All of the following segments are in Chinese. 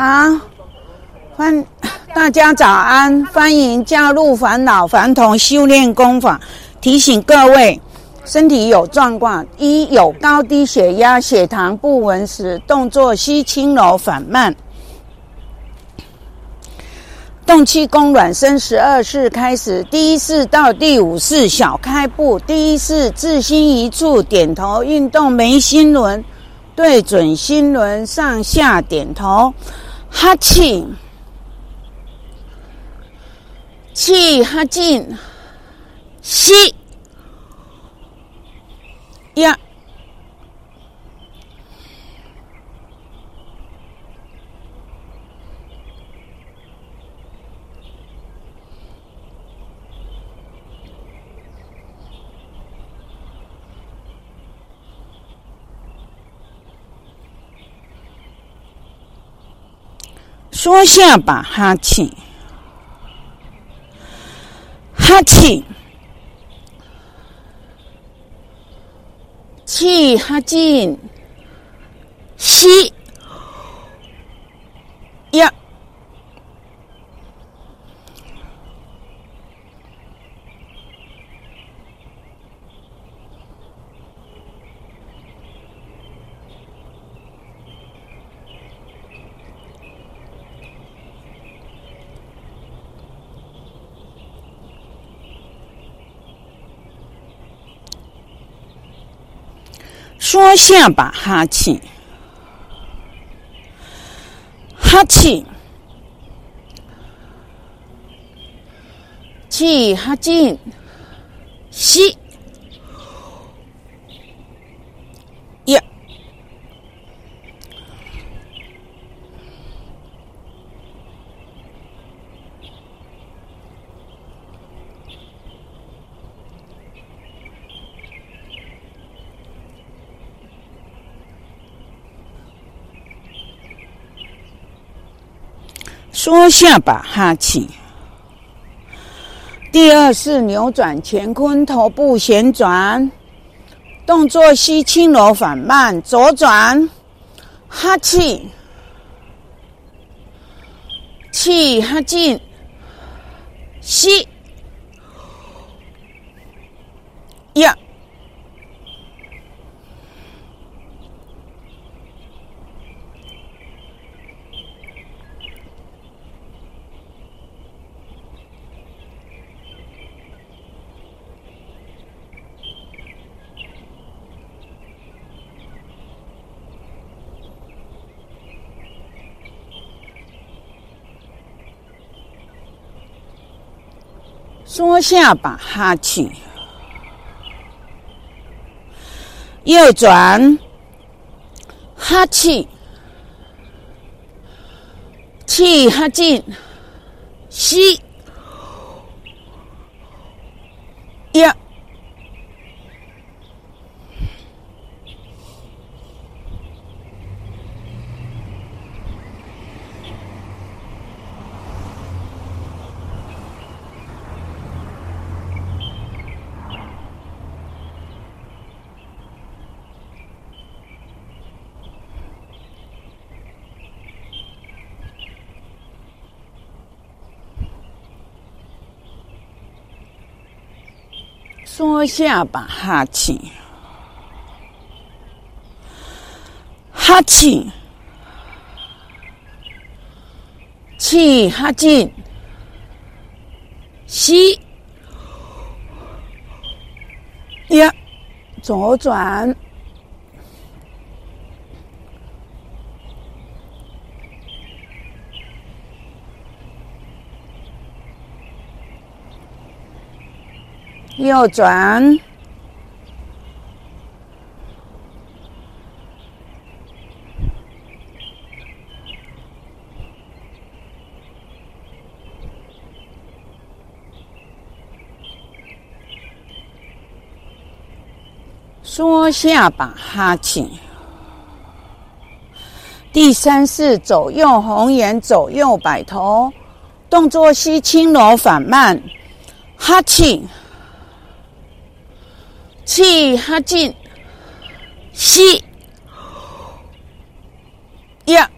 好，欢大家早安，欢迎加入返老还童修炼工坊。提醒各位，身体有状况：一有高低血压、血糖不稳时，动作需轻柔缓慢。动气功暖身十二式开始，第一式到第五式小开步。第一式自心一处，点头运动眉心轮。对准心轮，上下点头，哈气，气哈进，吸，呀。说下吧，哈气，哈气，气哈进，吸，压。双下巴，哈气，哈气，气哈进，吸。缩下巴，哈气。第二式扭转乾坤，头部旋转，动作吸轻柔缓慢。左转，哈气，气哈进，吸，压。缩下巴，哈气。右转，哈气，气哈进，吸，压。缩下巴，哈气，哈气，气哈进，吸，呀，左转。右转，缩下巴，哈气。第三式左右红眼，左右摆头，动作需轻柔缓慢，哈气。气哈气吸呀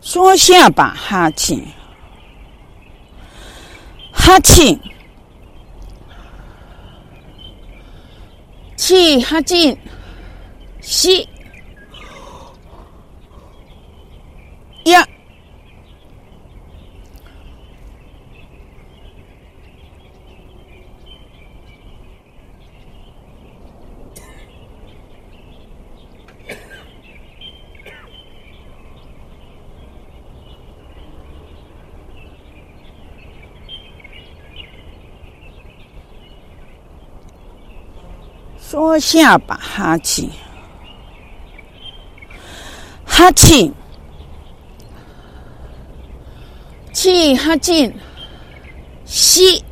双下巴哈气哈气，气哈进，吸，下吧，哈气，哈气，气哈进，吸，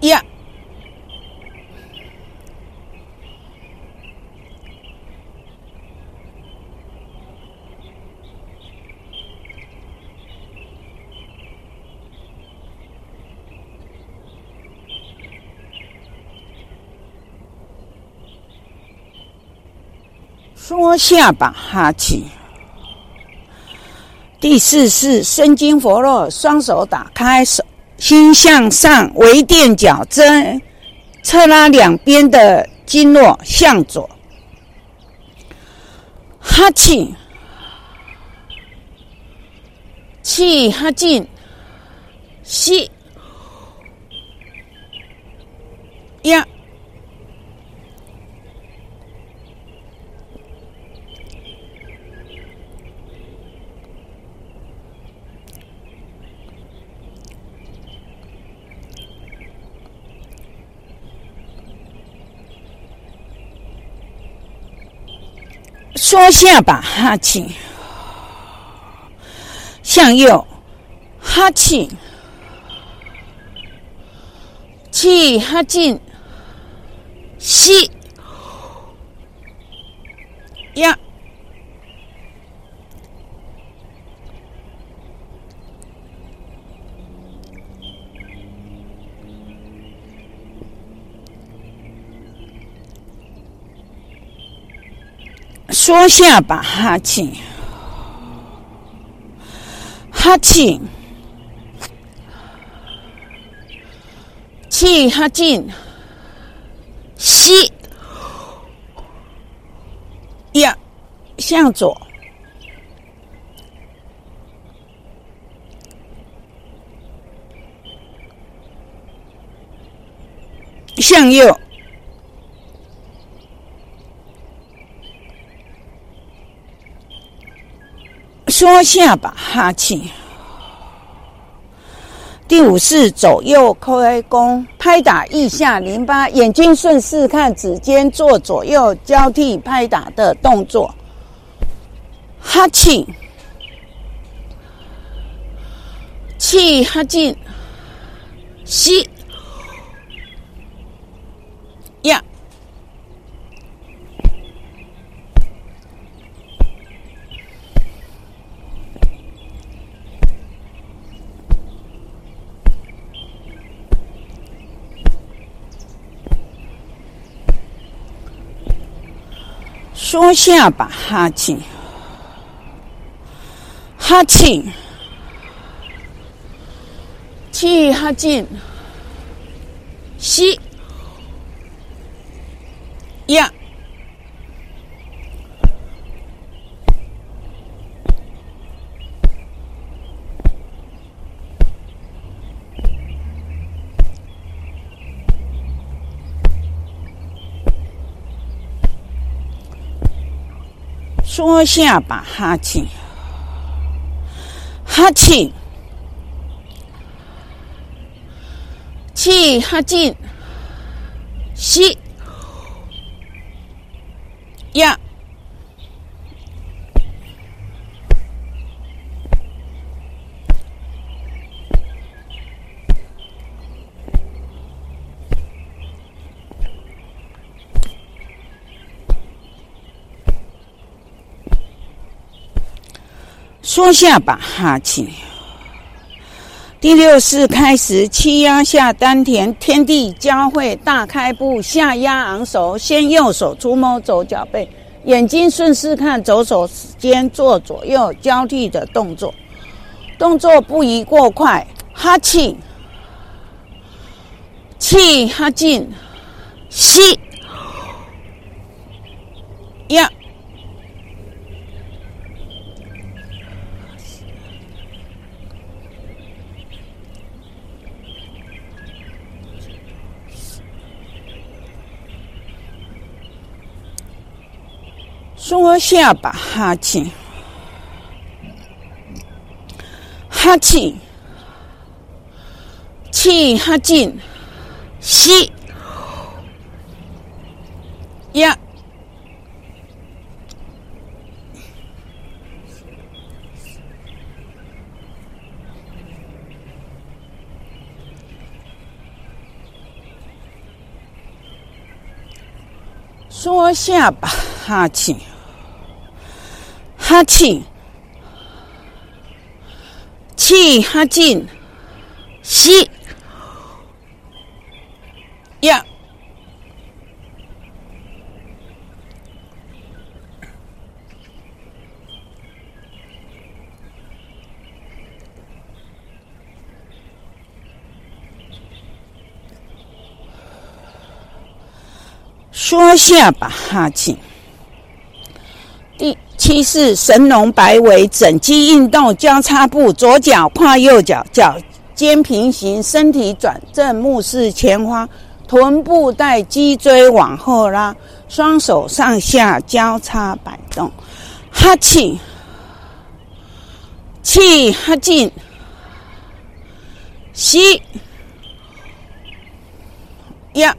呀，下巴，哈气。第四式，身经活络，双手打开，手心向上，微垫脚尖，侧拉两边的经络向左。哈气，气哈进，吸，压。缩下吧，哈气，向右，哈气，气哈进，吸，压，缩下吧，哈气，哈气，气哈进，吸，压，向左，向右。缩下吧，哈气。第五式左右开弓，拍打腋下淋巴，眼睛顺势看指尖，做左右交替拍打的动作。哈气，气哈进，吸，压。缩下吧，哈气，哈气，气哈进，吸，压，缩下吧，哈气，哈气，气哈进，吸，压，缩下吧，哈气。第六式开始，气压下丹田，天地交汇，大开步，下压昂首，先右手触摸左脚背，眼睛顺势看，左手间做左右交替的动作，动作不宜过快。哈气，气哈进，吸，呀。缩下巴，哈气，哈气，气哈进，吸，呀，缩下巴，哈气。哈气，气哈进，吸，呀，缩下巴，哈气。七式神龙摆尾整肌运动交叉步，左脚跨右脚，脚尖平行，身体转正，目视前方，臀部带脊椎往后拉，双手上下交叉摆动。哈气，气哈进，吸，呀。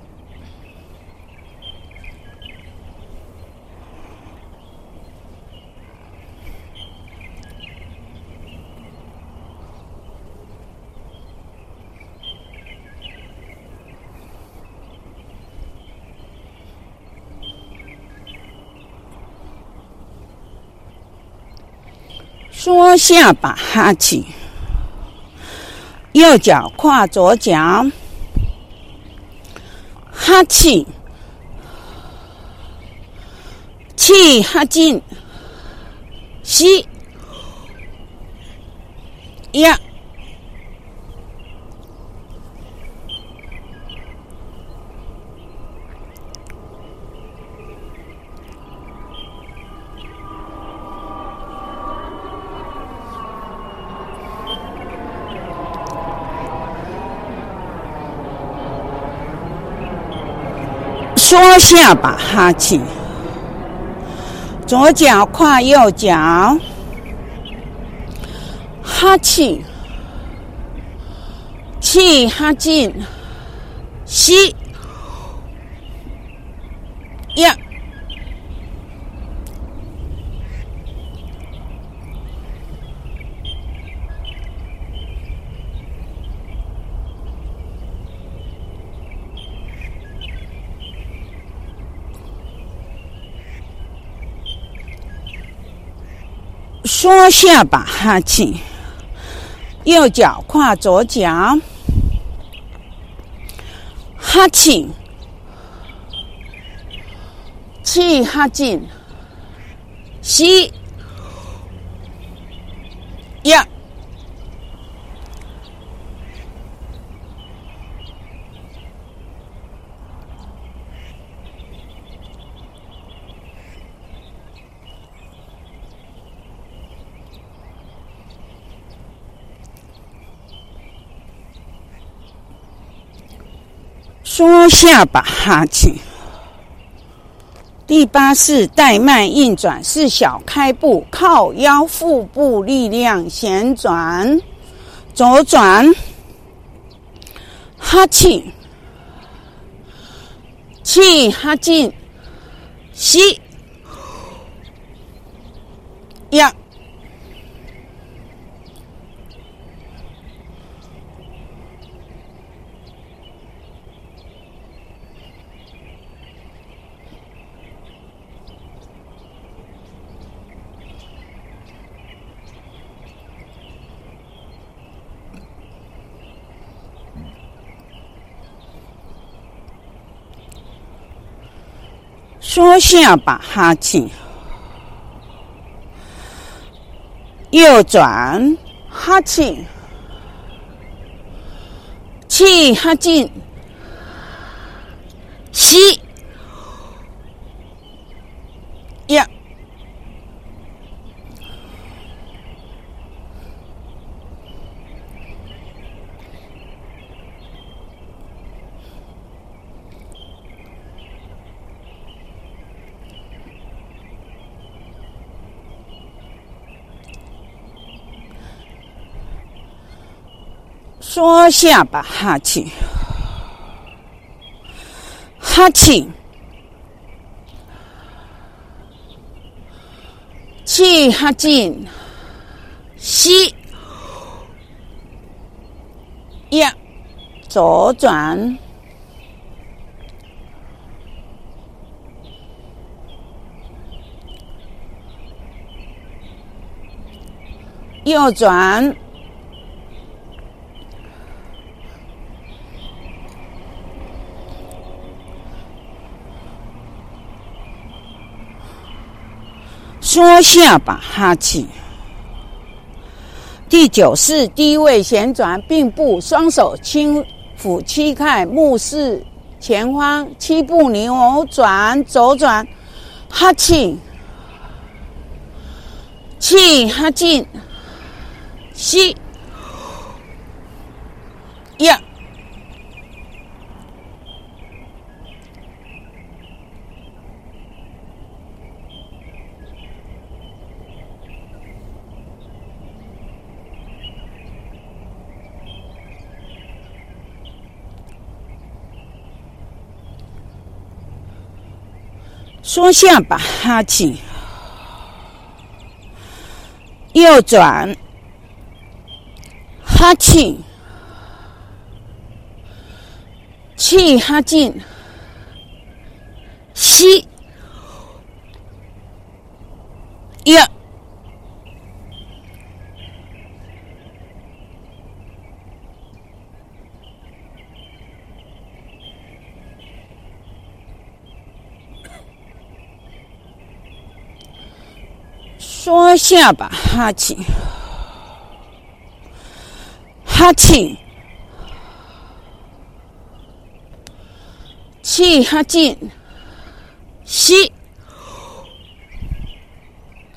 左下巴，哈气，右脚跨左脚，哈气，气哈进，吸，呀。缩下巴，哈气，左脚跨右脚，哈气，气哈进，吸，呀。缩下吧，哈气，右脚跨左脚，哈气，气哈进，吸，呀。缩下巴，哈气。第八式带脉运转是小开步，靠腰腹部力量旋转，左转，哈气，气哈进，吸，呀。左下把哈气，右转哈气，气哈进，吸，缩下把哈气，哈气，气哈进，吸，呀，左转，右转。缩下把哈气。第九式低位旋转并步，双手轻抚膝盖，目视前方，七步扭转左转，哈气，气哈进，吸，呀。缩下巴哈气，右转，哈气，气哈进，吸，呀。下把哈气，哈气，气哈进，吸，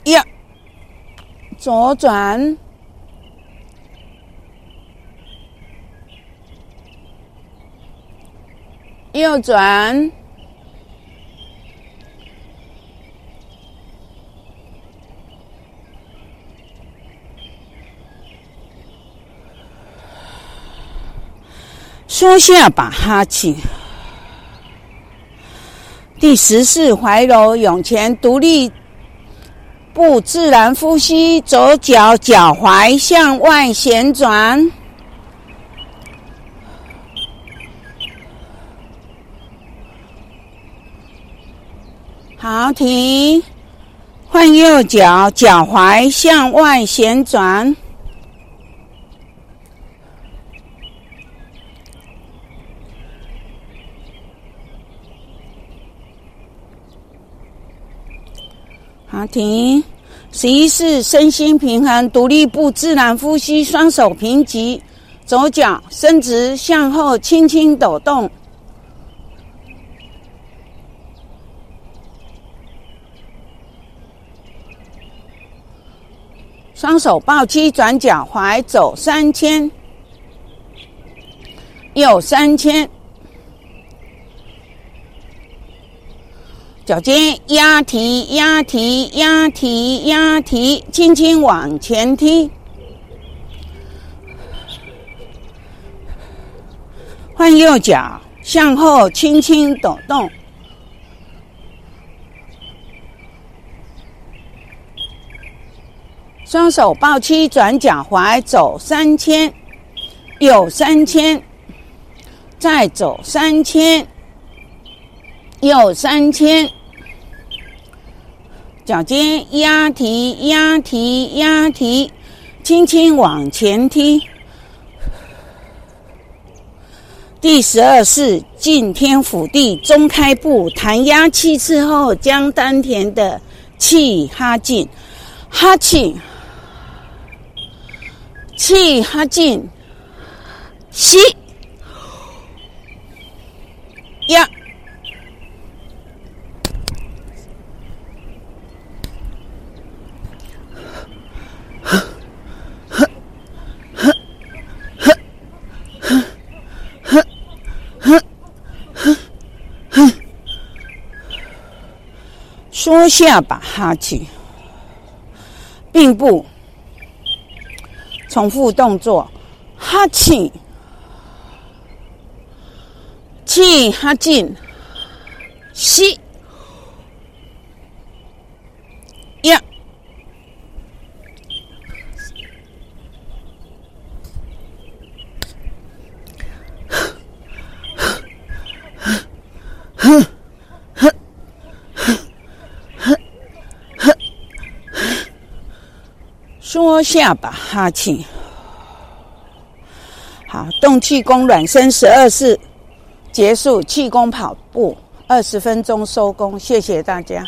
呀，左转，右转。缩下把哈气。第十式怀柔涌前独立步自然呼吸，左脚脚踝向外旋转。好，停。换右脚，脚踝向外旋转。停。十一式身心平衡，独立步自然呼吸，双手平齐，左脚伸直向后轻轻抖动，双手抱膝转脚踝走三千，右三千。脚尖压提压提压提压提，轻轻往前踢。换右脚向后轻轻抖动，双手抱膝转脚踝走三千，右三千，再走三千，右三千。脚尖压提压提压提，轻轻往前踢。第十二式进天府地中开步，弹压七次后，将丹田的气哈进，哈气，气哈进，吸，压。缩下巴哈气，并步，重复动作，哈气，气哈进，吸，压。下巴哈气，好，动气功暖身十二式结束，气功跑步二十分钟收工，谢谢大家。